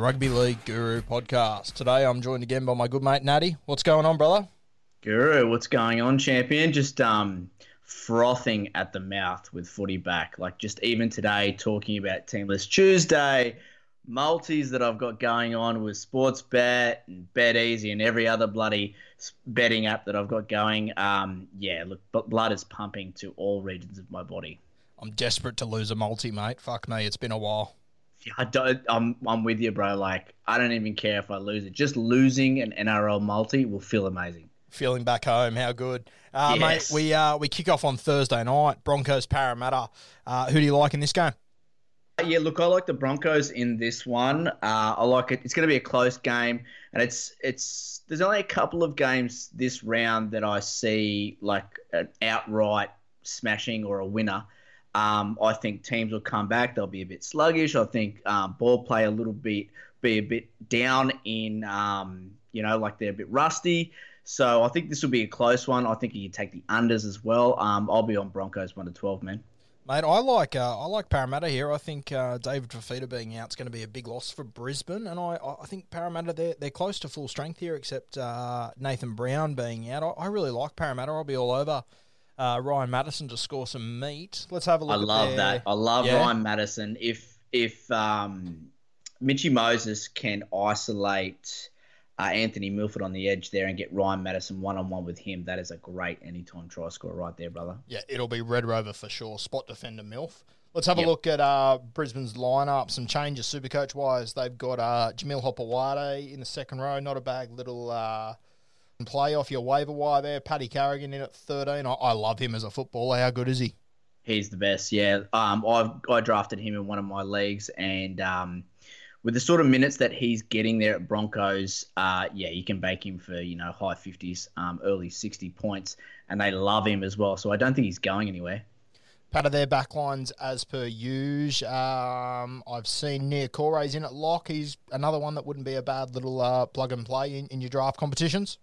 The Rugby League Guru podcast. Today I'm joined again by my good mate Natty. What's going on, brother? Guru, what's going on, champion? Just um, frothing at the mouth with footy back. Like just even today, talking about Teamless Tuesday, multis that I've got going on with Sports Bet and Bet Easy and every other bloody betting app that I've got going. Um, yeah, look, blood is pumping to all regions of my body. I'm desperate to lose a multi, mate. Fuck me, it's been a while. Yeah, I don't, I'm, I'm with you, bro. Like, I don't even care if I lose it. Just losing an NRL multi will feel amazing. Feeling back home, how good, uh, Yes. mate? We uh, we kick off on Thursday night. Broncos Parramatta. Uh, who do you like in this game? Yeah, look, I like the Broncos in this one. Uh, I like it. It's going to be a close game, and it's it's. There's only a couple of games this round that I see like an outright smashing or a winner. Um, I think teams will come back. They'll be a bit sluggish. I think um, ball play a little bit be a bit down in um, you know like they're a bit rusty. So I think this will be a close one. I think you take the unders as well. Um, I'll be on Broncos one to twelve, man. Mate, I like uh, I like Parramatta here. I think uh, David Fifita being out is going to be a big loss for Brisbane, and I, I think Parramatta they're they're close to full strength here, except uh, Nathan Brown being out. I, I really like Parramatta. I'll be all over uh, Ryan Matterson to score some meat. Let's have a look. I at love their- that. I love Yeah. Ryan Matterson. If if um, Mitchy Moses can isolate uh, Anthony Milford on the edge there and get Ryan Matterson one on one with him, that is a great anytime try score right there, brother. Yeah, it'll be Red Rover for sure. Spot defender Milf. Let's have Yep. a look at uh, Brisbane's lineup. Some changes super coach wise. They've got uh, Jamil Hopoate in the second row. Not a bad little uh, play off your waiver wire there. Paddy Carrigan in at 13. I, I love him as a footballer. How good is he? He's the best. Yeah, um, I've I drafted him in one of my leagues, and um, with the sort of minutes that he's getting there at Broncos, uh, yeah, you can bake him for you know high fifties, um, early sixty points, and they love him as well. So I don't think he's going anywhere. Part of their backlines as per usual. Um, I've seen Nia Corey's in at lock. He's another one that wouldn't be a bad little uh, plug and play in, in your draft competitions.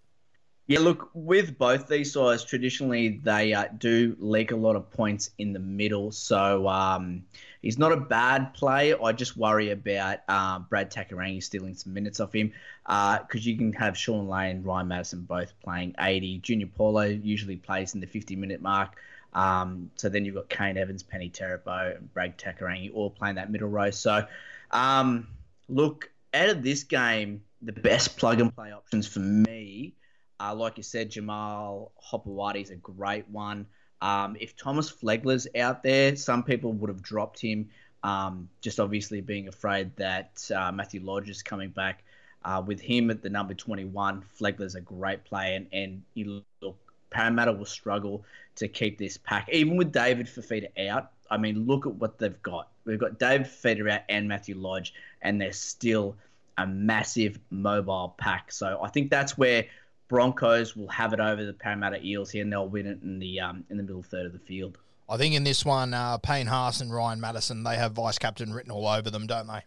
Yeah, look, with both these sides, traditionally they uh, do leak a lot of points in the middle. So um, he's not a bad play. I just worry about uh, Brad Takairangi stealing some minutes off him because you can have Shaun Lane, Ryan Matterson both playing 80. Junior Paulo usually plays in the 50 minute mark. Um, so then you've got Kane Evans, Peni Terepo, and Brad Takairangi all playing that middle row. So um, look, out of this game, the best plug and play options for me uh, like you said, Jamal Hopoate is a great one. Um, if Thomas Flegler's out there, some people would have dropped him, um, just obviously being afraid that uh, Matthew Lodge is coming back. Uh, with him at the number 21, Flegler's a great player, and, and look, Parramatta will struggle to keep this pack. Even with David Fifita out, I mean, look at what they've got. We've got David Fifita out and Matthew Lodge, and they're still a massive mobile pack. So I think that's where Broncos will have it over the Parramatta Eels here, and they'll win it in the um, in the middle third of the field. I think in this one, uh, Payne Haas and Ryan Matterson, they have vice captain written all over them, don't they?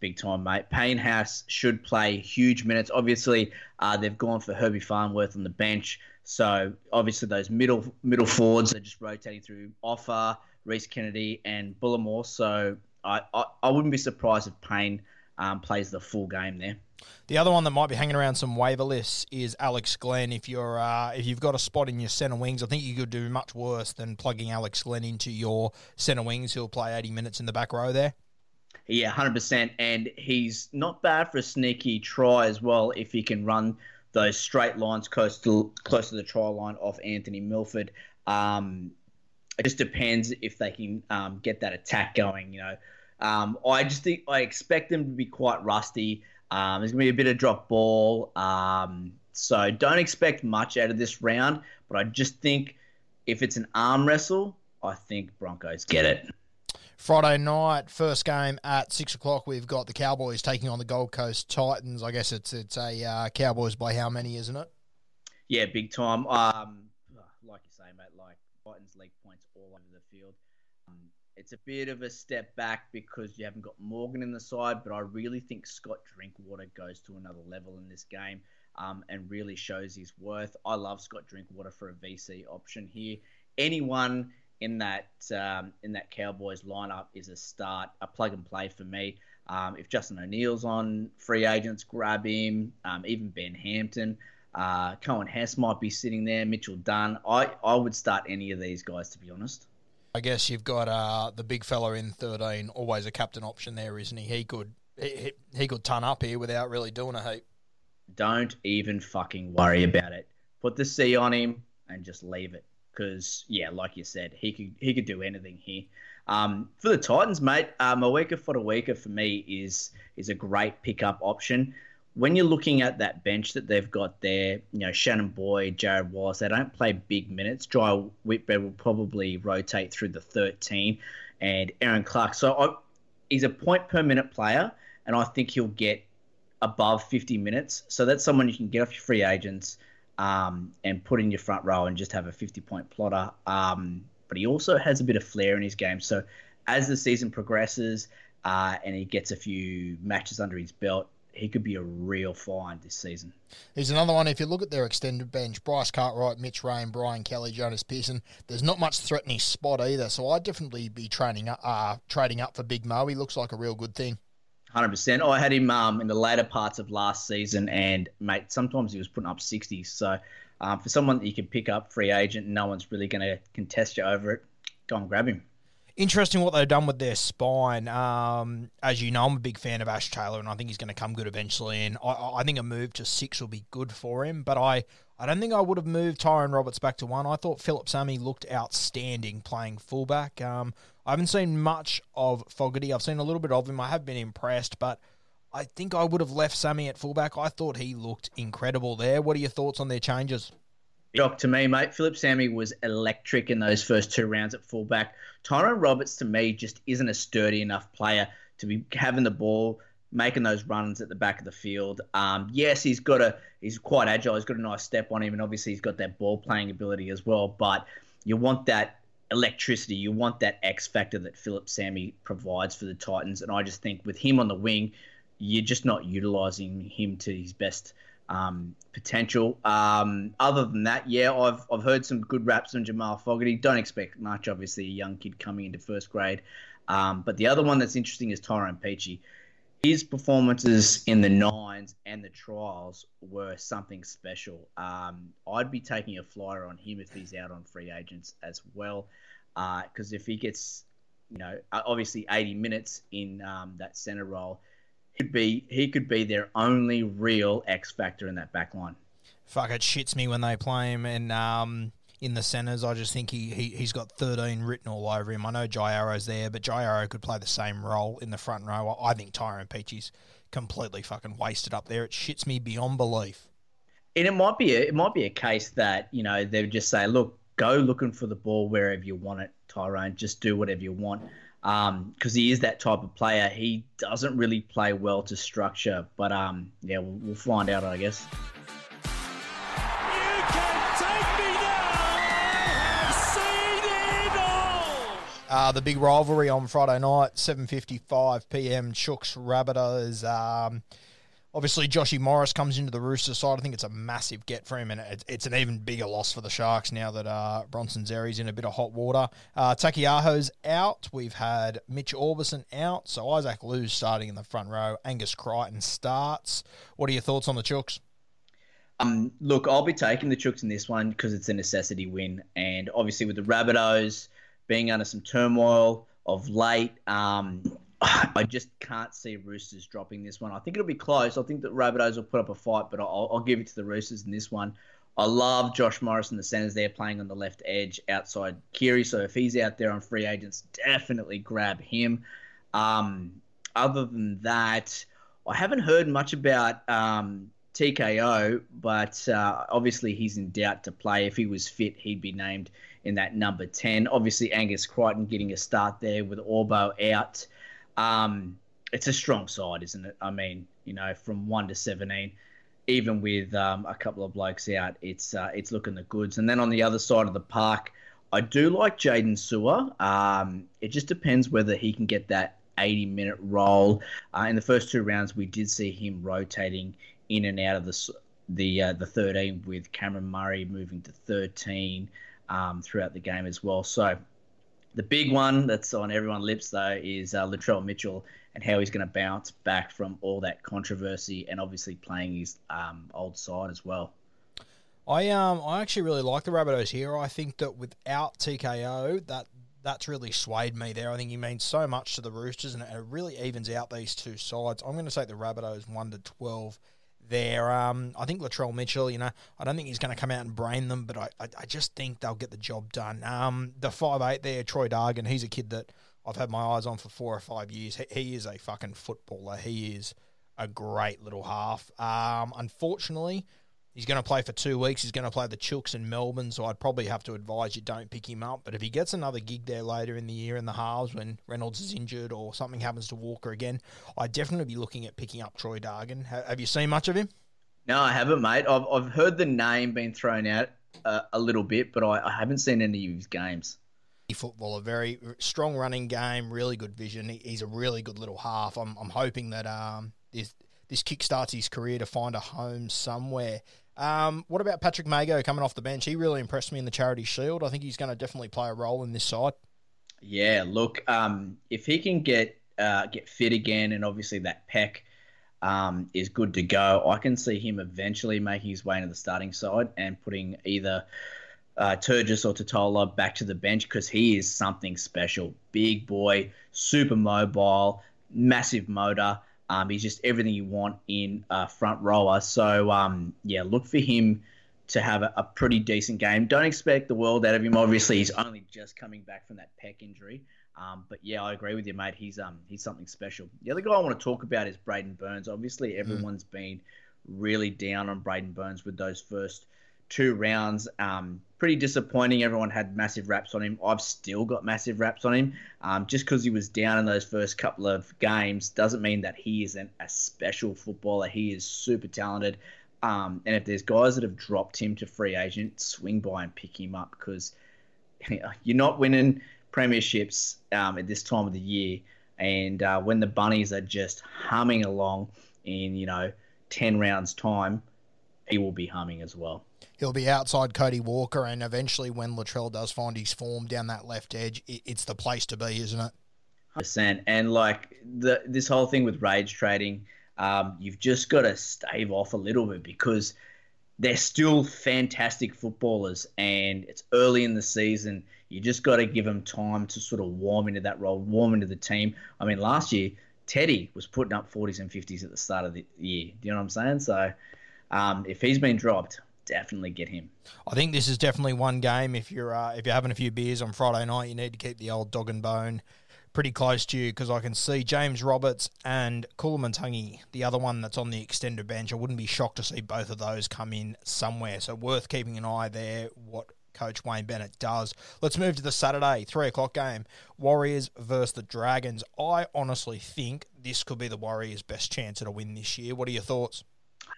Big time, mate. Payne Haas should play huge minutes. Obviously, uh, they've gone for Herbie Farnworth on the bench, so obviously those middle middle forwards are just rotating through Offa, Rhys Kennedy, and Bullemor. So I, I, I wouldn't be surprised if Payne um, plays the full game there. The other one that might be hanging around some waiver lists is Alex Glenn. If you're uh, if you've got a spot in your centre wings, I think you could do much worse than plugging Alex Glenn into your centre wings. He'll play 80 minutes in the back row there. Yeah, hundred percent, and he's not bad for a sneaky try as well if he can run those straight lines close to close to the try line off Anthony Milford. Um, it just depends if they can um, get that attack going. You know, um, I just think I expect them to be quite rusty. Um, there's going to be a bit of drop ball. Um, so don't expect much out of this round. But I just think if it's an arm wrestle, I think Broncos get it. Friday night, first game at six o'clock. We've got the Cowboys taking on the Gold Coast Titans. I guess it's it's a uh, Cowboys by how many, isn't it? Yeah, big time. Um, like you say, mate, like Titans league points all over the field. Um, it's a bit of a step back because you haven't got Morgan in the side, but I really think Scott Drinkwater goes to another level in this game um, and really shows his worth. I love Scott Drinkwater for a VC option here. Anyone in that um, in that Cowboys lineup is a start, a plug and play for me. Um, if Justin O'Neill's on free agents, grab him. Um, even Ben Hampton, uh, Coen Hess might be sitting there. Mitchell Dunn. I, I would start any of these guys to be honest. I guess you've got uh, the big fella in thirteen, always a captain option there, isn't he? He could he, he could ton up here without really doing a heap. Don't even fucking worry about it. Put the C on him and just leave it because yeah, like you said, he could he could do anything here. Um, for the Titans, mate, um, Moeaki Fotuaika for me is is a great pickup option. When you're looking at that bench that they've got there, you know Shannon Boyd, Jarrod Wallace, they don't play big minutes. Jai Whitbread will probably rotate through the 13, and Aaron Clark. So I, he's a point per minute player, and I think he'll get above 50 minutes. So that's someone you can get off your free agents um, and put in your front row and just have a 50 point plotter. Um, but he also has a bit of flair in his game. So as the season progresses uh, and he gets a few matches under his belt, he could be a real find this season. There's another one. If you look at their extended bench, Bryce Cartwright, Mitch Rein, Brian Kelly, Jonas Pearson, there's not much threatening spot either. So I'd definitely be training up, uh, trading up for Big Mo. He looks like a real good thing. Hundred percent. Oh, I had him um, in the later parts of last season, and mate, sometimes he was putting up sixties. So, um, for someone that you can pick up free agent, no one's really going to contest you over it. Go and grab him. Interesting what they've done with their spine. Um, as you know, I'm a big fan of Ash Taylor, and I think he's going to come good eventually. And I, I, think a move to six will be good for him. But I, I don't think I would have moved Tyrone Roberts back to one. I thought Phillip Sami looked outstanding playing fullback. Um, I haven't seen much of Fogarty. I've seen a little bit of him. I have been impressed, but I think I would have left Sami at fullback. I thought he looked incredible there. What are your thoughts on their changes? Shock to me, mate. Phillip Sami was electric in those first two rounds at fullback. Tyrone Roberts, to me, just isn't a sturdy enough player to be having the ball, making those runs at the back of the field. Um, yes, he's got a he's quite agile. He's got a nice step on him, and obviously he's got that ball playing ability as well. But you want that electricity. You want that X factor that Philip Sami provides for the Titans, and I just think with him on the wing, you're just not utilizing him to his best um, potential. Um, other than that, yeah, I've I've heard some good raps on Jamal Fogarty. Don't expect much, obviously, a young kid coming into first grade. Um, but the other one that's interesting is Tyrone Peachey. His performances in the nines and the trials were something special. Um, I'd be taking a flyer on him if he's out on free agents as well, because uh, if he gets, you know, obviously 80 minutes in um, that center role, could be he could be their only real X factor in that back line. Fuck, it shits me when they play him and um, in the centres. I just think he, he, he's got 13 written all over him. I know Jai Arrow's there, but Jai Arrow could play the same role in the front row. I think Tyrone Peachey's completely fucking wasted up there. It shits me beyond belief. And it might be a, it might be a case that, you know, they would just say, look, go looking for the ball wherever you want it, Tyrone. Just do whatever you want because um, he is that type of player. He doesn't really play well to structure, but um, yeah, we'll, we'll find out, I guess. Uh, the big rivalry on Friday night, 7.55pm, Chooks Rabbitohs um, obviously, Joshy Morris comes into the Roosters side. I think it's a massive get for him, and it's, it's an even bigger loss for the Sharks now that uh, Bronson Xerri's in a bit of hot water. Uh, Taukei'aho's out. We've had Mitch Aubusson out, so Isaac Liu's starting in the front row. Angus Crichton starts. What are your thoughts on the Chooks? Um, look, I'll be taking the Chooks in this one because it's a necessity win, and obviously with the Rabbitohs being under some turmoil of late, um, I just can't see Roosters dropping this one. I think it'll be close. I think that Rabbitohs will put up a fight, but I'll, I'll give it to the Roosters in this one. I love Josh Morris and the centers there playing on the left edge outside Keary. So if he's out there on free agents, definitely grab him. Um, other than that, I haven't heard much about um, TKO, but uh, obviously he's in doubt to play. If he was fit, he'd be named in that number 10. Obviously, Angus Crichton getting a start there with Orbo out. Um, it's a strong side, isn't it? I mean, you know, from 1 to 17, even with um, a couple of blokes out, it's uh, it's looking the goods. And then on the other side of the park, I do like Jaydn Su'A. Um, it just depends whether he can get that 80 minute role. Uh, in the first two rounds, we did see him rotating in and out of the the uh, the 13 with Cameron Murray moving to 13 um, throughout the game as well. So the big one that's on everyone's lips though is uh, Latrell Mitchell and how he's going to bounce back from all that controversy and obviously playing his um, old side as well. I um I actually really like the Rabbitohs here. I think that without TKO, that that's really swayed me there. I think he means so much to the Roosters, and it really evens out these two sides. I'm going to take the Rabbitohs one to twelve there. Um, I think Latrell Mitchell, you know, I don't think he's going to come out and brain them, but I, I, I, just think they'll get the job done. Um, the five eight there, Troy Dargan, he's a kid that I've had my eyes on for four or five years. He, he is a fucking footballer. He is a great little half. Um, unfortunately, He's going to play for two weeks. He's going to play the Chooks in Melbourne, so I'd probably have to advise you don't pick him up. But if he gets another gig there later in the year in the halves when Reynolds is injured or something happens to Walker again, I'd definitely be looking at picking up Troy Dargan. Have you seen much of him? No, I haven't, mate. I've, I've heard the name being thrown out uh, a little bit, but I, I haven't seen any of his games football, a very strong running game, really good vision. He's a really good little half. I'm, I'm hoping that um, this this kickstarts his career to find a home somewhere. Um, what about Patrick Mago coming off the bench? He really impressed me in the Charity Shield. I think he's going to definitely play a role in this side. Yeah, look, um, if he can get uh, get fit again, and obviously that peck um, is good to go, I can see him eventually making his way into the starting side and putting either uh, Turgis or Tatola back to the bench because he is something special. Big boy, super mobile, massive motor. Um, he's just everything you want in a front rower. So um, yeah, look for him to have a, a, pretty decent game. Don't expect the world out of him. Obviously, he's only just coming back from that pec injury. Um, but yeah, I agree with you, mate. He's um he's something special. The other guy I want to talk about is Braidon Burns. Obviously, everyone's mm. been really down on Braidon Burns with those first two rounds. Um, pretty disappointing. Everyone had massive raps on him. I've still got massive raps on him. Um, just because he was down in those first couple of games doesn't mean that he isn't a special footballer. He is super talented. Um, and if there's guys that have dropped him to free agent, swing by and pick him up because you're not winning premierships um, at this time of the year. And uh, when the bunnies are just humming along in, you know, 10 rounds' time, he will be humming as well he'll be outside Cody Walker, and eventually, when Latrell does find his form down that left edge, it's the place to be, isn't it? Percent, and like the this whole thing with rage trading, um, you've just got to stave off a little bit because they're still fantastic footballers, and it's early in the season. You just got to give them time to sort of warm into that role, warm into the team. I mean, last year Teddy was putting up 40s and 50s at the start of the year. Do you know what I'm saying? So um, if he's been dropped, definitely get him. I think this is definitely one game. If you're uh, if you're having a few beers on Friday night, you need to keep the old dog and bone pretty close to you because I can see James Roberts and Koloamatangi, the other one that's on the extended bench. I wouldn't be shocked to see both of those come in somewhere. So worth keeping an eye there. What Coach Wayne Bennett does. Let's move to the Saturday three o'clock game. Warriors versus the Dragons. I honestly think this could be the Warriors' best chance at a win this year. What are your thoughts?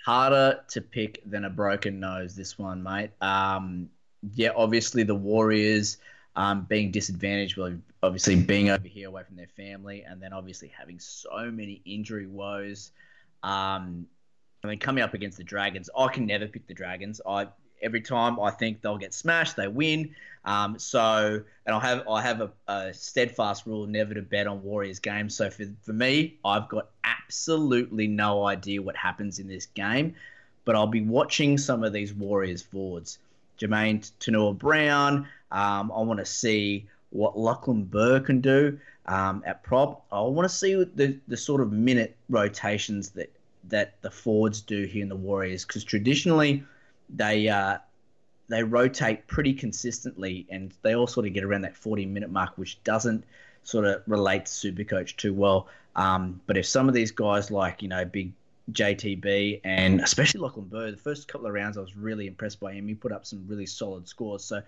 Harder to pick than a broken nose. This one, mate. Um, yeah, obviously the Warriors um, being disadvantaged, well, obviously being over here away from their family, and then obviously having so many injury woes. Um, I mean, coming up against the Dragons, I can never pick the Dragons. I every time I think they'll get smashed, they win. Um, so, and I have I have a, a, steadfast rule never to bet on Warriors games. So for for me, I've got absolutely no idea what happens in this game, but I'll be watching some of these Warriors forwards. Jamayne Taunoa-Brown. Um, I want to see what Lachlan Burr can do um, at prop. I want to see the the sort of minute rotations that that the forwards do here in the Warriors because traditionally they uh, they rotate pretty consistently, and they all sort of get around that 40 minute mark, which doesn't sort of relate to Supercoach too well. Um, but if some of these guys like you know big JTB and especially Lachlan Burr, the first couple of rounds I was really impressed by him. He put up some really solid scores. So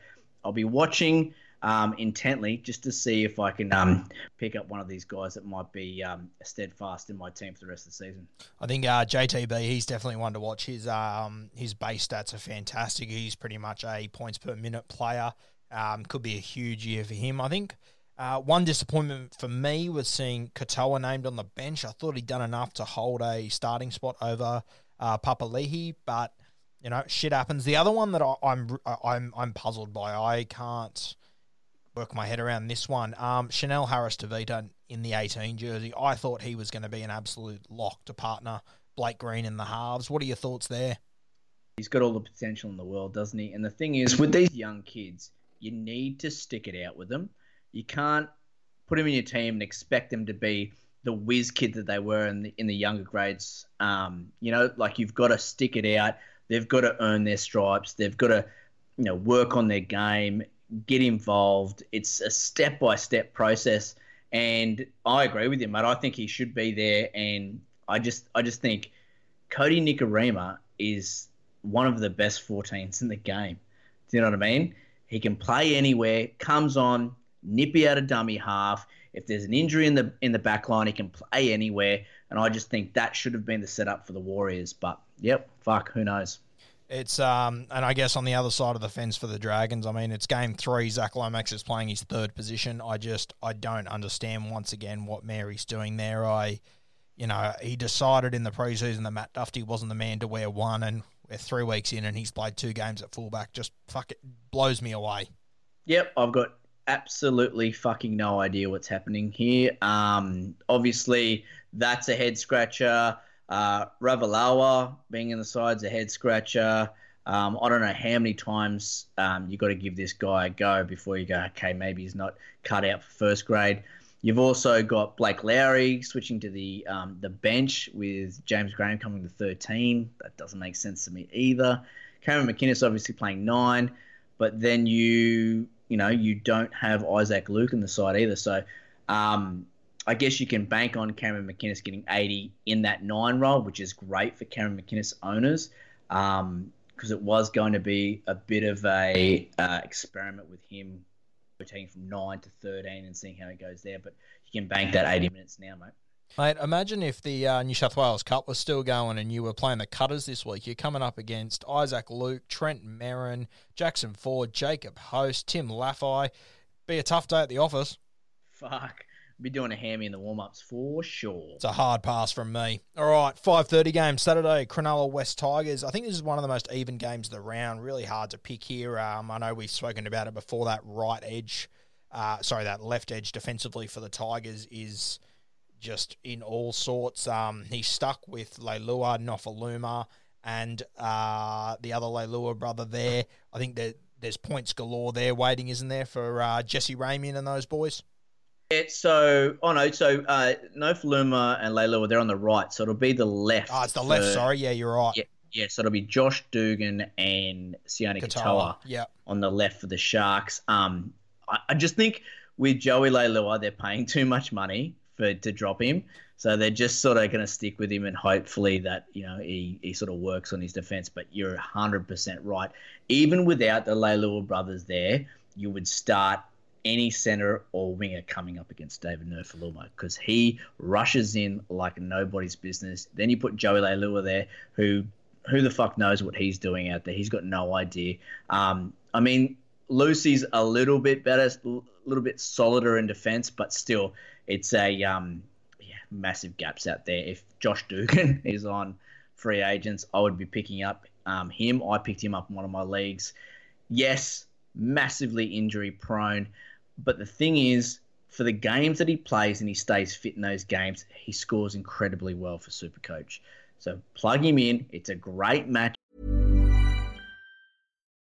I'll be watching um, intently just to see if I can um, pick up one of these guys that might be um, steadfast in my team for the rest of the season. I think uh, JTB, he's definitely one to watch. His um, his base stats are fantastic. He's pretty much a points per minute player. Um, could be a huge year for him. I think. Uh, one disappointment for me was seeing Katoa named on the bench. I thought he'd done enough to hold a starting spot over uh, Papali'i, but you know, shit happens. The other one that I, I'm I'm I'm puzzled by, I can't work my head around this one. Um, Chanel Harris Tavita in the 18 jersey. I thought he was going to be an absolute lock to partner Blake Green in the halves. What are your thoughts there? He's got all the potential in the world, doesn't he? And the thing is, with these young kids, you need to stick it out with them. You can't put them in your team and expect them to be the whiz kid that they were in the, in the younger grades. Um, you know, like you've got to stick it out. They've got to earn their stripes. They've got to, you know, work on their game get involved. It's a step by step process, and I agree with you, mate. I think he should be there, and I just I just think Kodi Nikorima is one of the best 14s in the game. Do you know what I mean? He can play anywhere, comes on, nippy out a dummy half. If there's an injury in the in the back line, he can play anywhere. And I just think that should have been the setup for the Warriors. But yep, fuck, who knows? It's um, and I guess on the other side of the fence for the Dragons, I mean, it's game three. Zach Lomax is playing his third position. I just I don't understand once again what Mary's doing there. I, you know, he decided in the preseason that Matt Dufty wasn't the man to wear one, and we're three weeks in, and he's played two games at fullback. Just fuck it, blows me away. Yep, I've got absolutely fucking no idea what's happening here. Um, obviously that's a head scratcher. Uh, Ravalawa being in the side's a head scratcher. Um, I don't know how many times um, you've got to give this guy a go before you go, okay, maybe he's not cut out for first grade. You've also got Blake Lawrie switching to the um, the bench with James Graham coming to 13. That doesn't make sense to me either. Cameron McInnes obviously playing nine, but then you you know you don't have Isaac Luke in the side either. So um, I guess you can bank on Cameron McInnes getting 80 in that nine role, which is great for Cameron McInnes owners because um, it was going to be a bit of a uh, experiment with him rotating from nine to 13 and seeing how it goes there. But you can bank that 80 minutes now, mate. Mate, imagine if the uh, New South Wales Cup was still going and you were playing the Cutters this week. You're coming up against Isaac Luke, Trent Merrin, Jackson Ford, Jacob Host, Tim Lafai. Be a tough day at the office. Fuck be doing a hammy in the warm ups for sure. It's a hard pass from me. All right, five thirty game Saturday. Cronulla West Tigers. I think this is one of the most even games of the round. Really hard to pick here. Um, I know we've spoken about it before. That right edge, uh, sorry, that left edge defensively for the Tigers is just in all sorts. Um, he's stuck with Leilua, Nofoaluma, and uh, the other Leilua brother there. I think that there's points galore there waiting, isn't there, for uh, Jesse Ramien and those boys? Yeah, so oh no, so uh, Nofoaluma and Layla they're on the right, so it'll be the left. Oh, it's the left. sorry, yeah, you're right. Yeah, yeah, so it'll be Josh Dugan and Sione Katoa, Katoa yeah. on the left for the Sharks. Um, I, I just think with Joey Leilua, they're paying too much money for to drop him. So they're just sort of going to stick with him and hopefully that you know he, he sort of works on his defense. But you're hundred percent right. Even without the Leilua brothers there, you would start any center or winger coming up against David Nofoaluma because he rushes in like nobody's business. Then you put Joey Leilua there, who who the fuck knows what he's doing out there? He's got no idea. Um, I mean, Lucy's a little bit better, a little bit solider in defence, but still, it's a um, yeah, massive gaps out there. If Josh Dugan is on free agents, I would be picking up um, him. I picked him up in one of my leagues. Yes, massively injury prone, but the thing is, for the games that he plays and he stays fit in those games, he scores incredibly well for Supercoach. So plug him in. It's a great match.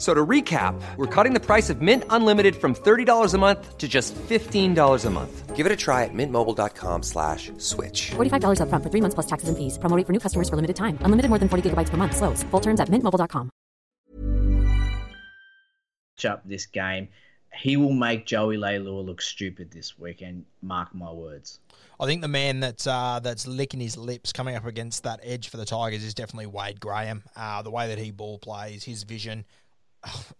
So to recap, we're cutting the price of Mint Unlimited from $30 a month to just $15 a month. Give it a try at mintmobile.com slash switch. $45 upfront for three months plus taxes and fees. Promoting for new customers for limited time. Unlimited more than 40 gigabytes per month. Slows. Full terms at mintmobile.com. Up this game, he will make Joey Leilua look stupid this weekend. Mark my words. I think the man that's uh, that's licking his lips coming up against that edge for the Tigers is definitely Wade Graham. Uh, the way that he ball plays, his vision.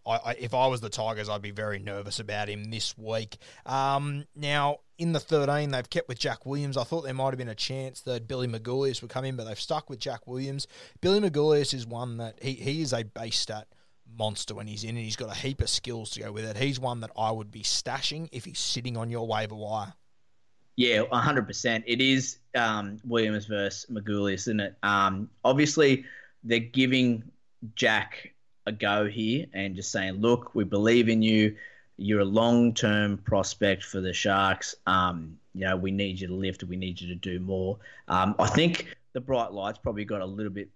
I, I, if I was the Tigers, I'd be very nervous about him this week. Um, now, in the 13, they've kept with Jack Williams. I thought there might have been a chance that Billy Magoulias would come in, but they've stuck with Jack Williams. Billy Magoulias is one that he, he is a base stat monster when he's in, and he's got a heap of skills to go with it. He's one that I would be stashing if he's sitting on your waiver wire. Yeah, 100%. It is um, Williams versus Magoulias, isn't it? Um, obviously, they're giving Jack a go here and just saying, look, we believe in you. You're a long term prospect for the Sharks. Um, you know, we need you to lift. We need you to do more. Um, I think the bright lights probably got a little bit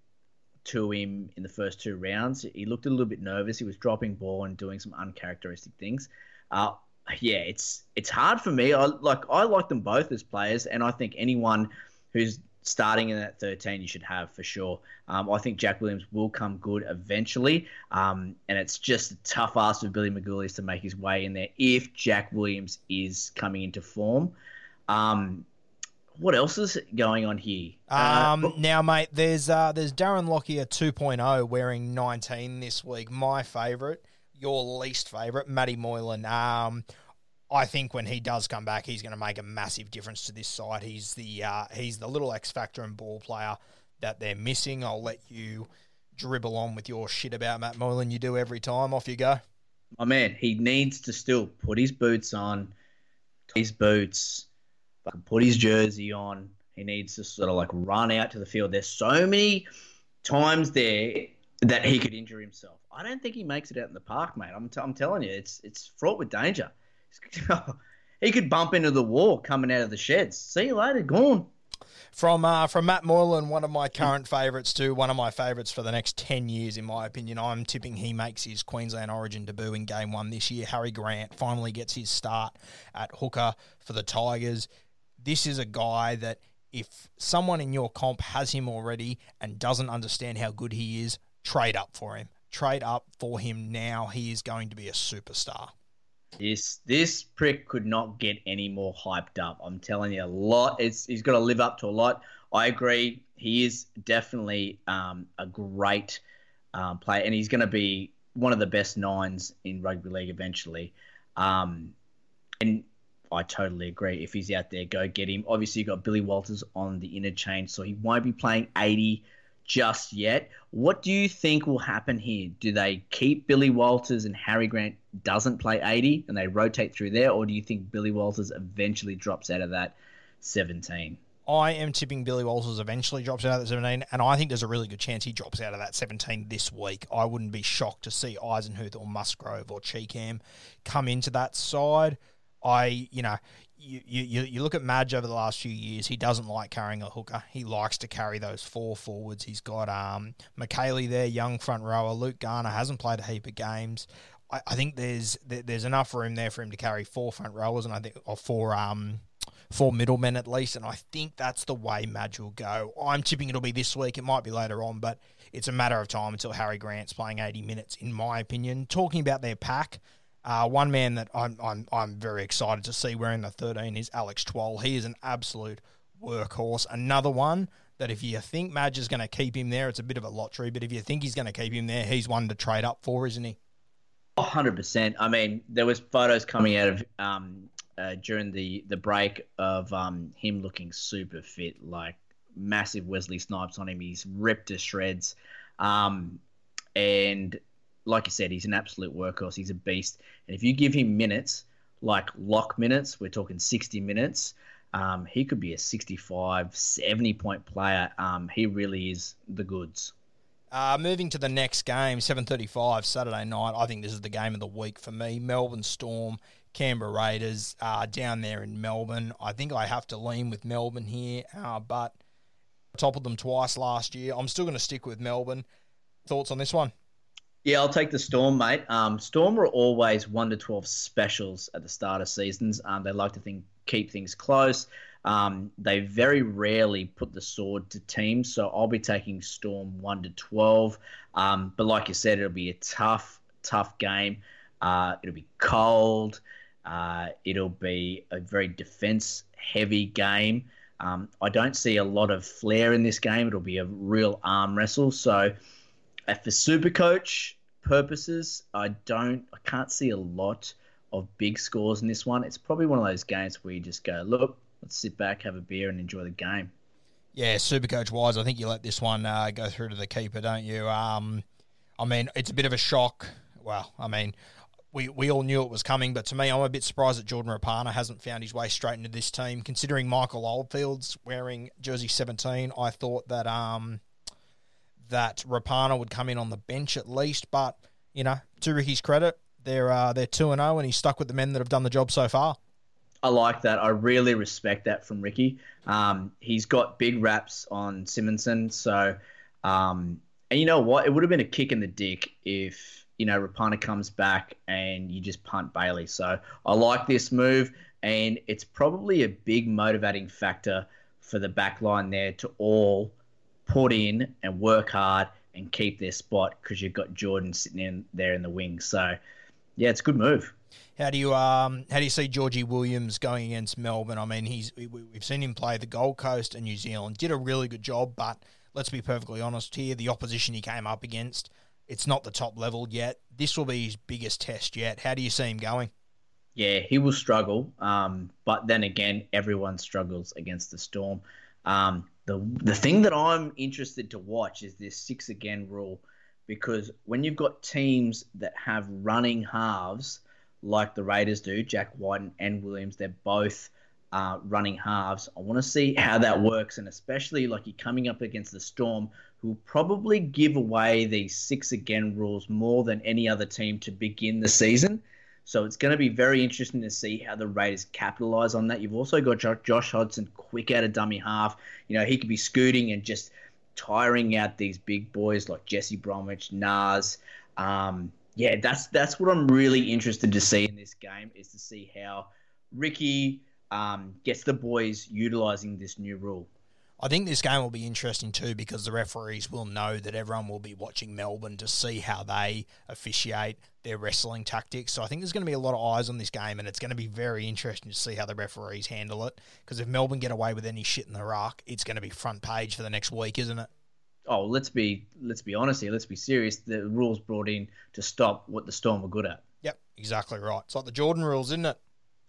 to him in the first two rounds. He looked a little bit nervous. He was dropping ball and doing some uncharacteristic things. Uh, yeah, it's it's hard for me. I like I like them both as players, and I think anyone who's starting in that 13 you should have for sure. Um, I think Jack Williams will come good eventually, um, and it's just a tough ask for Billy Magoulias to make his way in there if Jack Williams is coming into form. Um, what else is going on here? Um, uh, now, mate, there's uh, there's Darren Lockyer 2.0 wearing 19 this week. My favourite, your least favourite, Matty Moylan. I think when he does come back, he's going to make a massive difference to this side. He's the uh, he's the little X factor and ball player that they're missing. I'll let you dribble on with your shit about Matt Moylan. You do every time. Off you go. My man, he needs to still put his boots on, his boots, put his jersey on. He needs to sort of like run out to the field. There's so many times there that he could injure himself. I don't think he makes it out in the park, mate. I'm, t- I'm telling you, it's it's fraught with danger. he could bump into the wall coming out of the sheds. See you later, gone. From uh, from Matt Moylan, one of my current favourites to one of my favourites for the next ten years, in my opinion. I'm tipping he makes his Queensland Origin debut in Game One this year. Harry Grant finally gets his start at hooker for the Tigers. This is a guy that if someone in your comp has him already and doesn't understand how good he is, trade up for him. Trade up for him now. He is going to be a superstar. This this prick could not get any more hyped up. I'm telling you, a lot. It's he's got to live up to a lot. I agree. He is definitely um, a great um, player, and he's going to be one of the best nines in rugby league eventually. Um, and I totally agree. If he's out there, go get him. Obviously, you got Billy Walters on the interchange, so he won't be playing 80 just yet. What do you think will happen here? Do they keep Billy Walters and Harry Grant doesn't play 80 and they rotate through there, or do you think Billy Walters eventually drops out of that 17? I am tipping Billy Walters eventually drops out of that 17, and I think there's a really good chance he drops out of that 17 this week. I wouldn't be shocked to see Eisenhuth or Musgrove or Cheekham come into that side. I, you know, you, you, you look at Madge over the last few years, he doesn't like carrying a hooker. He likes to carry those four forwards. He's got um, Mikaele there, young front rower. Luke Garner hasn't played a heap of games. I, I think there's there's enough room there for him to carry four front rowers and I think or four um four middlemen at least. And I think that's the way Madge will go. I'm tipping it'll be this week. It might be later on, but it's a matter of time until Harry Grant's playing 80 minutes, in my opinion. Talking about their pack. Uh, one man that I'm, I'm I'm very excited to see wearing the 13 is Alex Twal. He is an absolute workhorse. Another one that if you think Madge is going to keep him there, it's a bit of a lottery. But if you think he's going to keep him there, he's one to trade up for, isn't he? hundred percent. I mean, there was photos coming out of um, uh, during the the break of um, him looking super fit, like massive Wesley Snipes on him. He's ripped to shreds, um, and like I said, he's an absolute workhorse. He's a beast, and if you give him minutes, like lock minutes, we're talking sixty minutes. Um, he could be a 65, 70 point player. Um, he really is the goods. Uh, moving to the next game, 7.35 Saturday night. I think this is the game of the week for me. Melbourne Storm, Canberra Raiders uh, down there in Melbourne. I think I have to lean with Melbourne here, uh, but toppled them twice last year. I'm still going to stick with Melbourne. Thoughts on this one? Yeah, I'll take the Storm, mate. Um, Storm are always one to twelve specials at the start of seasons. Um, they like to think keep things close. Um, they very rarely put the sword to teams, so I'll be taking Storm one to twelve. Um, but like you said, it'll be a tough, tough game. Uh, it'll be cold. Uh, it'll be a very defense-heavy game. Um, I don't see a lot of flair in this game. It'll be a real arm wrestle. So, for Super Coach purposes, I don't, I can't see a lot of big scores in this one. It's probably one of those games where you just go, look, let's sit back, have a beer, and enjoy the game. Yeah, super coach wise, I think you let this one uh, go through to the keeper, don't you? Um, I mean, it's a bit of a shock. Well, I mean, we, we all knew it was coming, but to me, I'm a bit surprised that Jordan Rapana hasn't found his way straight into this team. Considering Michael Oldfield's wearing jersey 17, I thought that um, that Rapana would come in on the bench at least. But you know, to Ricky's credit, they're uh, they're two and zero, and he's stuck with the men that have done the job so far. I like that. I really respect that from Ricky. Um, he's got big raps on Simonsson, so um, and you know what? It would have been a kick in the dick if you know Rapana comes back and you just punt Bailey. So I like this move, and it's probably a big motivating factor for the back line there to all put in and work hard and keep their spot because you've got Jordan sitting in there in the wing. So yeah, it's a good move. How do you um how do you see Georgie Williams going against Melbourne? I mean, he's we, we've seen him play the Gold Coast and New Zealand. Did a really good job, but let's be perfectly honest here. The opposition he came up against, it's not the top level yet. This will be his biggest test yet. How do you see him going? Yeah, he will struggle. Um, but then again, everyone struggles against the Storm. Um, the the thing that I'm interested to watch is this six again rule because when you've got teams that have running halves like the Raiders do, Jack Wighton and Williams, they're both uh, running halves. I want to see how that works, and especially like you're coming up against the Storm, who probably give away these six again rules more than any other team to begin the season. So it's going to be very interesting to see how the Raiders capitalize on that. You've also got Josh Hodgson quick out of dummy half. You know, he could be scooting and just tiring out these big boys like Jesse Bromwich, Nas. Um, yeah, that's that's what I'm really interested to see in this game is to see how Ricky um, gets the boys utilizing this new rule. I think this game will be interesting too because the referees will know that everyone will be watching Melbourne to see how they officiate their wrestling tactics. So I think there's going to be a lot of eyes on this game, and it's going to be very interesting to see how the referees handle it. Because if Melbourne get away with any shit in the ruck, it's going to be front page for the next week, isn't it? Oh, let's be let's be honest here. Let's be serious. The rules brought in to stop what the Storm were good at. Yep, exactly right. It's like the Jordan rules, isn't it?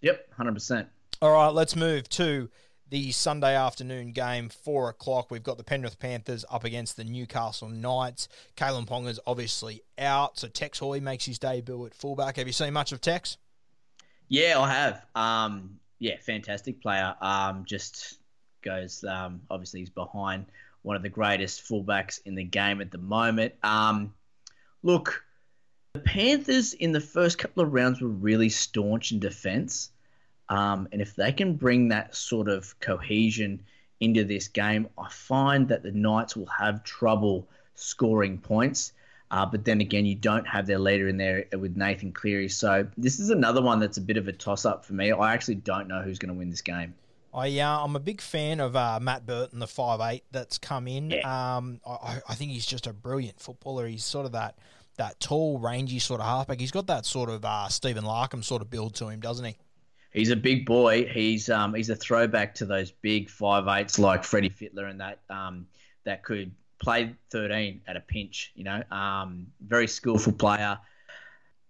Yep, hundred percent. All right, let's move to the Sunday afternoon game, four o'clock. We've got the Penrith Panthers up against the Newcastle Knights. Kalyn Ponga's obviously out, so Tex Hoy makes his debut at fullback. Have you seen much of Tex? Yeah, I have. Um, yeah, fantastic player. Um, just goes. Um, obviously, he's behind one of the greatest fullbacks in the game at the moment. Um, look, the Panthers in the first couple of rounds were really staunch in defence. Um, and if they can bring that sort of cohesion into this game, I find that the Knights will have trouble scoring points. Uh, but then again, you don't have their leader in there with Nathan Cleary. So this is another one that's a bit of a toss up for me. I actually don't know who's going to win this game. I, uh, I'm a big fan of uh, Matt Burton, the five eight that's come in. Yeah. Um, I, I think he's just a brilliant footballer. He's sort of that that tall, rangy sort of halfback. He's got that sort of uh, Stephen Larkham sort of build to him, doesn't he? He's a big boy. He's um, he's a throwback to those big five eights like Freddie Fittler and that um, that could play 13 at a pinch. You know, um, very skillful player.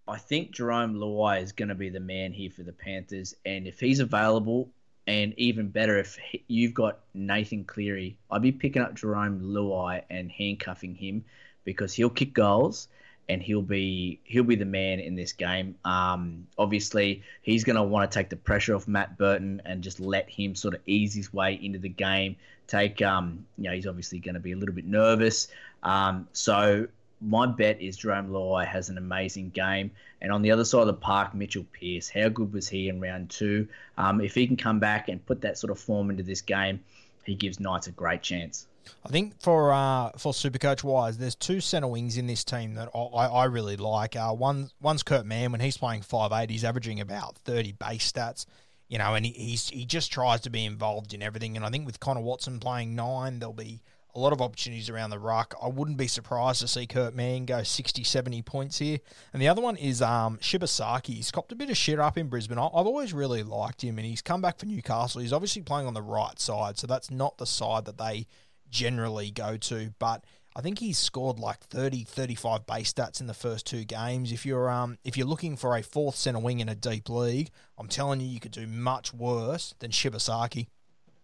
I think Jarome Luai is going to be the man here for the Panthers, and if he's available, and even better if he, you've got Nathan Cleary, I'd be picking up Jarome Luai and handcuffing him because he'll kick goals and he'll be he'll be the man in this game. Um, obviously, he's going to want to take the pressure off Matt Burton and just let him sort of ease his way into the game. Take um, you know, he's obviously going to be a little bit nervous. Um, so my bet is Jarome Luai has an amazing game. And on the other side of the park, Mitchell Pearce. How good was he in round two? Um, if he can come back and put that sort of form into this game, he gives Knights a great chance. I think for uh, for Supercoach wise, there's two centre wings in this team that I, I really like. Uh, one one's Kurt Mann when he's playing five eight, he's averaging about thirty base stats, you know, and he, he's he just tries to be involved in everything. And I think with Connor Watson playing nine, there'll be a lot of opportunities around the ruck. I wouldn't be surprised to see Kurt Mann go 60, 70 points here. And the other one is um, Shibasaki. He's copped a bit of shit up in Brisbane. I've always really liked him, and he's come back for Newcastle. He's obviously playing on the right side, so that's not the side that they generally go to. But I think he's scored like 30, 35 base stats in the first two games. If you're um if you're looking for a fourth centre wing in a deep league, I'm telling you, you could do much worse than Shibasaki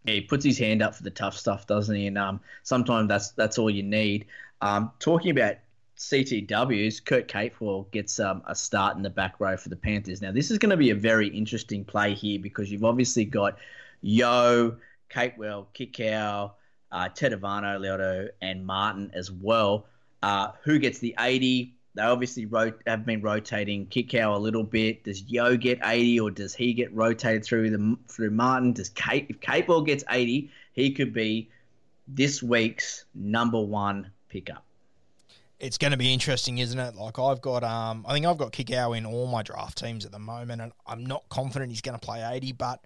yeah, he puts his hand up for the tough stuff, doesn't he? And um, sometimes that's that's all you need. Um, talking about CTWs, Kurt Capewell gets um, a start in the back row for the Panthers. Now, this is going to be a very interesting play here because you've obviously got Yeo, Capewell, Kikau, uh, Tetevano, Leota, and Martin as well. Uh, who gets the 80? They obviously wrote, have been rotating Kikau a little bit. Does Yeo get 80 or does he get rotated through the through Martin? Does Kate if Capewell gets 80, he could be this week's number one pickup. It's going to be interesting, isn't it? Like I've got, um, I think I've got Kikau in all my draft teams at the moment, and I'm not confident he's going to play 80, but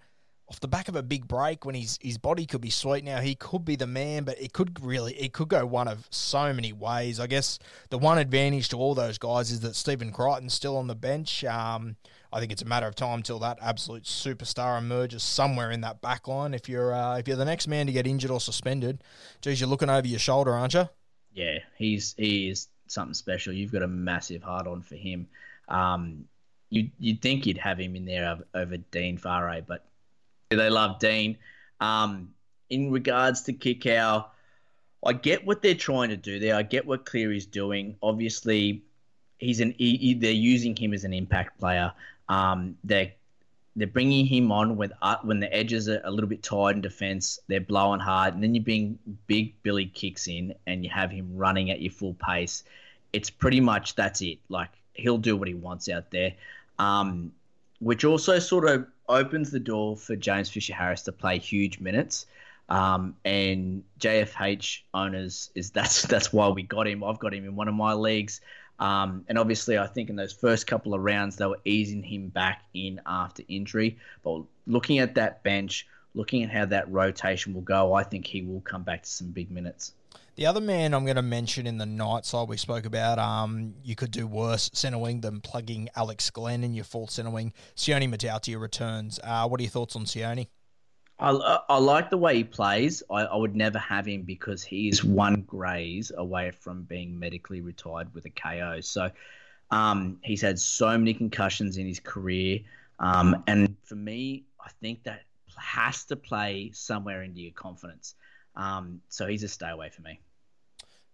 off the back of a big break when his his body could be sweet now he could be the man but it could really it could go one of so many ways. I guess the one advantage to all those guys is that stephen crichton's still on the bench. Um, i think it's a matter of time till that absolute superstar emerges somewhere in that back line. If you're uh, if you're the next man to get injured or suspended geez you're looking over your shoulder aren't you? Yeah he's he is something special. You've got a massive heart on for him. Um, you, you'd think you'd have him in there over, Dean Whare, but they love Dean. Um, in regards to Kikau, I get what they're trying to do there. I get what Cleary's doing. Obviously, he's an he, they're using him as an impact player. Um, they're they're bringing him on when uh, when the edges are a little bit tired in defence. They're blowing hard, and then you bring big Billy kicks in, and you have him running at your full pace. It's pretty much that's it. Like he'll do what he wants out there, um, which also sort of opens the door for James Fisher Harris to play huge minutes. Um, and JFH owners is that's that's why we got him. I've got him in one of my leagues. Um, and obviously, I think in those first couple of rounds, they were easing him back in after injury. But looking at that bench, looking at how that rotation will go, I think he will come back to some big minutes. The other man I'm going to mention in the night side we spoke about, um, you could do worse centre wing than plugging Alex Glenn in your full centre wing. Sione Matautia returns. Uh, what are your thoughts on Sione? I, I like the way he plays. I, I would never have him because he is one graze away from being medically retired with a KO. So um, he's had so many concussions in his career. Um, and for me, I think that has to play somewhere into your confidence. Um, so he's a stay away for me.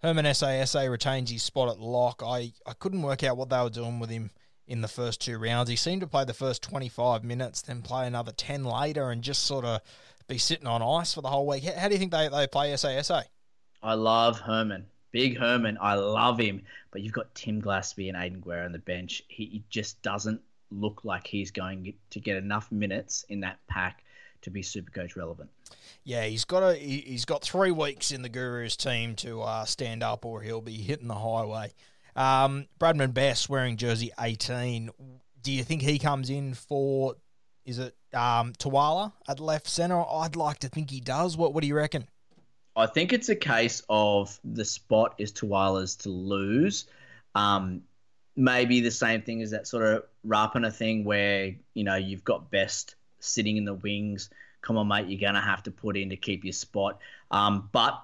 Herman Ese'ese retains his spot at lock. I, I couldn't work out what they were doing with him in the first two rounds. He seemed to play the first 25 minutes, then play another 10 later and just sort of be sitting on ice for the whole week. How do you think they, they play Ese'ese? I love Herman. Big Herman. I love him. But you've got Tim Glasby and Aidan Guerra on the bench. He, he just doesn't look like he's going to get enough minutes in that pack to be super coach relevant. Yeah, he's got a he's got three weeks in the Gurus team to uh, stand up, or he'll be hitting the highway. Um, Bradman Best wearing jersey eighteen. Do you think he comes in for? Is it um, Tuala at left centre? I'd like to think he does. What What do you reckon? I think it's a case of the spot is Tuala's to lose. Um, maybe the same thing as that sort of Rapana thing where you know you've got Best sitting in the wings. Come on, mate, you're going to have to put in to keep your spot. Um, but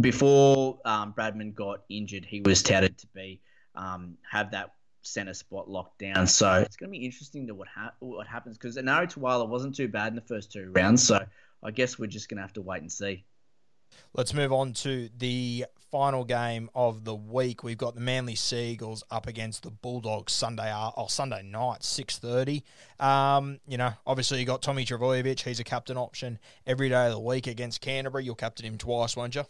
before um, Bradman got injured, he was touted to be um, have that centre spot locked down. So it's going to be interesting to what ha- what happens because Enari Tuala wasn't too bad in the first two rounds. So I guess we're just going to have to wait and see. Let's move on to the final game of the week. We've got the Manly Sea Eagles up against the Bulldogs Sunday or oh, Sunday night, six thirty. Um, you know, obviously you got Tommy Trbojevic. He's a captain option every day of the week against Canterbury. You'll captain him twice, won't you?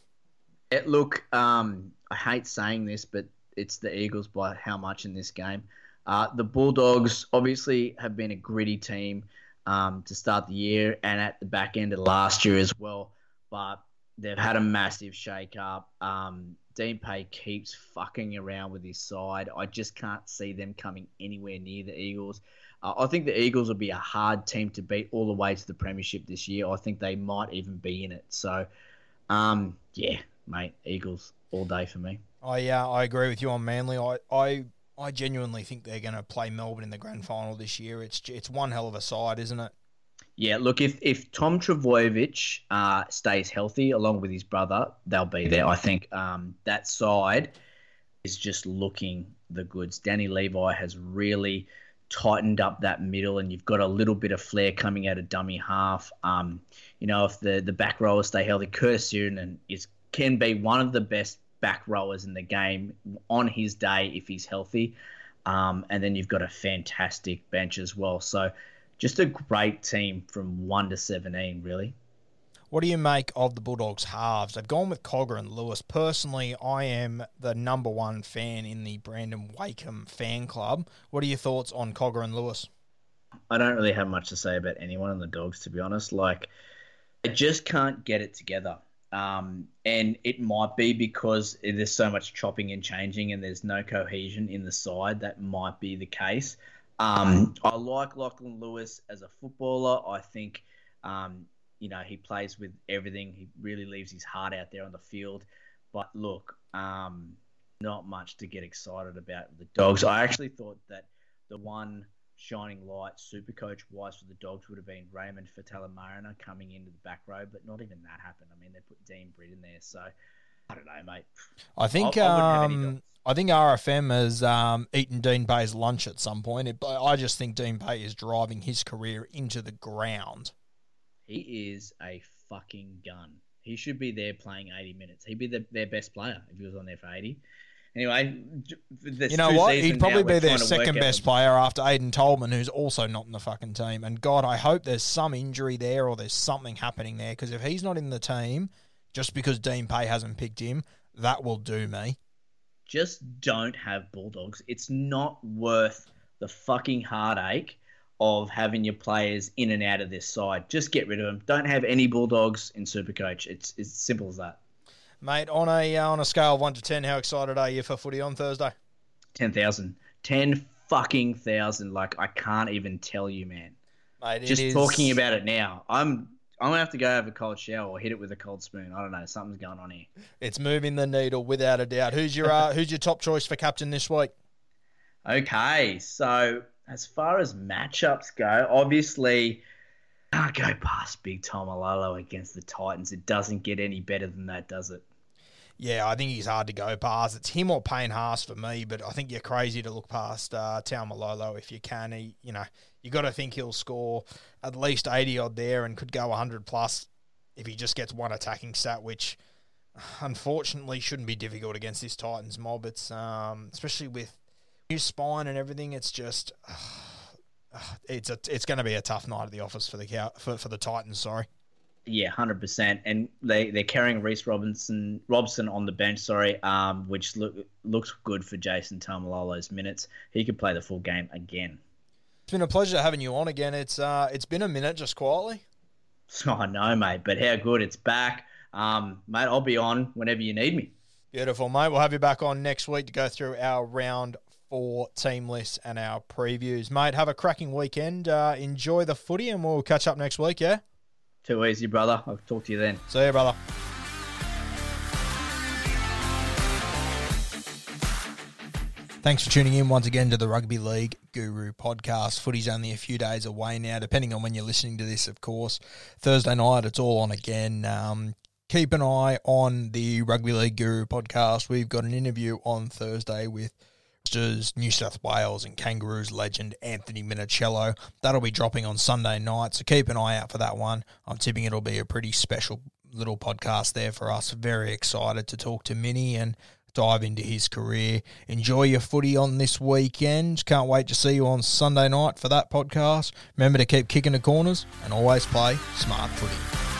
It, look, um, I hate saying this, but it's the Eagles by how much in this game. Uh, the Bulldogs obviously have been a gritty team um, to start the year and at the back end of last year as well, but they've had a massive shake up. Um, Dean Pay keeps fucking around with his side. I just can't see them coming anywhere near the Eagles. Uh, I think the Eagles will be a hard team to beat all the way to the Premiership this year. I think they might even be in it. So, um, yeah, mate, Eagles all day for me. I yeah, I agree with you on Manly. I I, I genuinely think they're going to play Melbourne in the grand final this year. It's it's one hell of a side, isn't it? Yeah, look, if if Tom Trbojevic uh, stays healthy along with his brother, they'll be there. I think um, that side is just looking the goods. Danny Levi has really tightened up that middle, and you've got a little bit of flair coming out of dummy half. Um, you know, if the the back rowers stay healthy, Curtis and is can be one of the best back rowers in the game on his day if he's healthy. Um, and then you've got a fantastic bench as well. So just a great team from 1 to 17, really. What do you make of the Bulldogs halves? They've gone with Cogger and Lewis. Personally, I am the number one fan in the Brandon Wakeham fan club. What are your thoughts on Cogger and Lewis? I don't really have much to say about anyone in the Dogs, to be honest. Like, I just can't get it together. Um, and it might be because there's so much chopping and changing and there's no cohesion in the side. That might be the case. Um, I like Lachlan Lewis as a footballer. I think, um, you know, he plays with everything. He really leaves his heart out there on the field. But look, um, not much to get excited about the dogs. I actually thought that the one shining light, super coach wise for the dogs, would have been Raymond Faitala-Mariner coming into the back row, but not even that happened. I mean, they put Dean Britt in there, so I don't know, mate. I think I, I, um, I think RFM has um, eaten Dean Pay's lunch at some point. It, I just think Dean Pay is driving his career into the ground. He is a fucking gun. He should be there playing 80 minutes. He'd be the, their best player if he was on there for 80. Anyway, you know what? He'd probably be their second best player after Aiden Tolman, who's also not in the fucking team. And God, I hope there's some injury there or there's something happening there because if he's not in the team, just because Dean Pay hasn't picked him, that will do me just don't have Bulldogs. It's not worth the fucking heartache of having your players in and out of this side. Just get rid of them. Don't have any Bulldogs in Supercoach. It's as simple as that. Mate, on a uh, on a scale of one to ten, how excited are you for footy on Thursday? Ten thousand. Ten fucking thousand. Like I can't even tell you, man. Mate, just is... talking about it now, I'm I'm gonna have to go have a cold shower or hit it with a cold spoon. I don't know. Something's going on here. It's moving the needle without a doubt. Who's your uh, Who's your top choice for captain this week? Okay, so as far as matchups go, obviously can't go past Big Taumalolo against the Titans. It doesn't get any better than that, does it? Yeah, I think he's hard to go past. It's him or Payne Haas for me, but I think you're crazy to look past uh, Taumalolo if you can. He, you know, you got to think he'll score at least 80 odd there and could go 100 plus if he just gets one attacking stat, which unfortunately shouldn't be difficult against this Titans mob. It's um, especially with new spine and everything. It's just uh, it's a it's going to be a tough night at the office for the for for the Titans. Sorry. Yeah, hundred percent. And they they're carrying Reece Robinson Robson on the bench. Sorry, um, which look looks good for Jason Taumalolo's minutes. He could play the full game again. It's been a pleasure having you on again. It's uh, it's been a minute just quietly. Oh, I know, mate. But how good it's back, um, mate. I'll be on whenever you need me. Beautiful, mate. We'll have you back on next week to go through our round four team lists and our previews, mate. Have a cracking weekend. Uh, enjoy the footy, and we'll catch up next week. Yeah. Too easy, brother. I'll talk to you then. See you, brother. Thanks for tuning in once again to the Rugby League Guru podcast. Footy's only a few days away now, depending on when you're listening to this, of course. Thursday night, it's all on again. Um, keep an eye on the Rugby League Guru podcast. We've got an interview on Thursday with New South Wales and Kangaroos legend Anthony Minichiello. That'll be dropping on Sunday night, so keep an eye out for that one. I'm tipping it'll be a pretty special little podcast there for us. Very excited to talk to Minnie and dive into his career. Enjoy your footy on this weekend. Can't wait to see you on Sunday night for that podcast. Remember to keep kicking the corners and always play smart footy.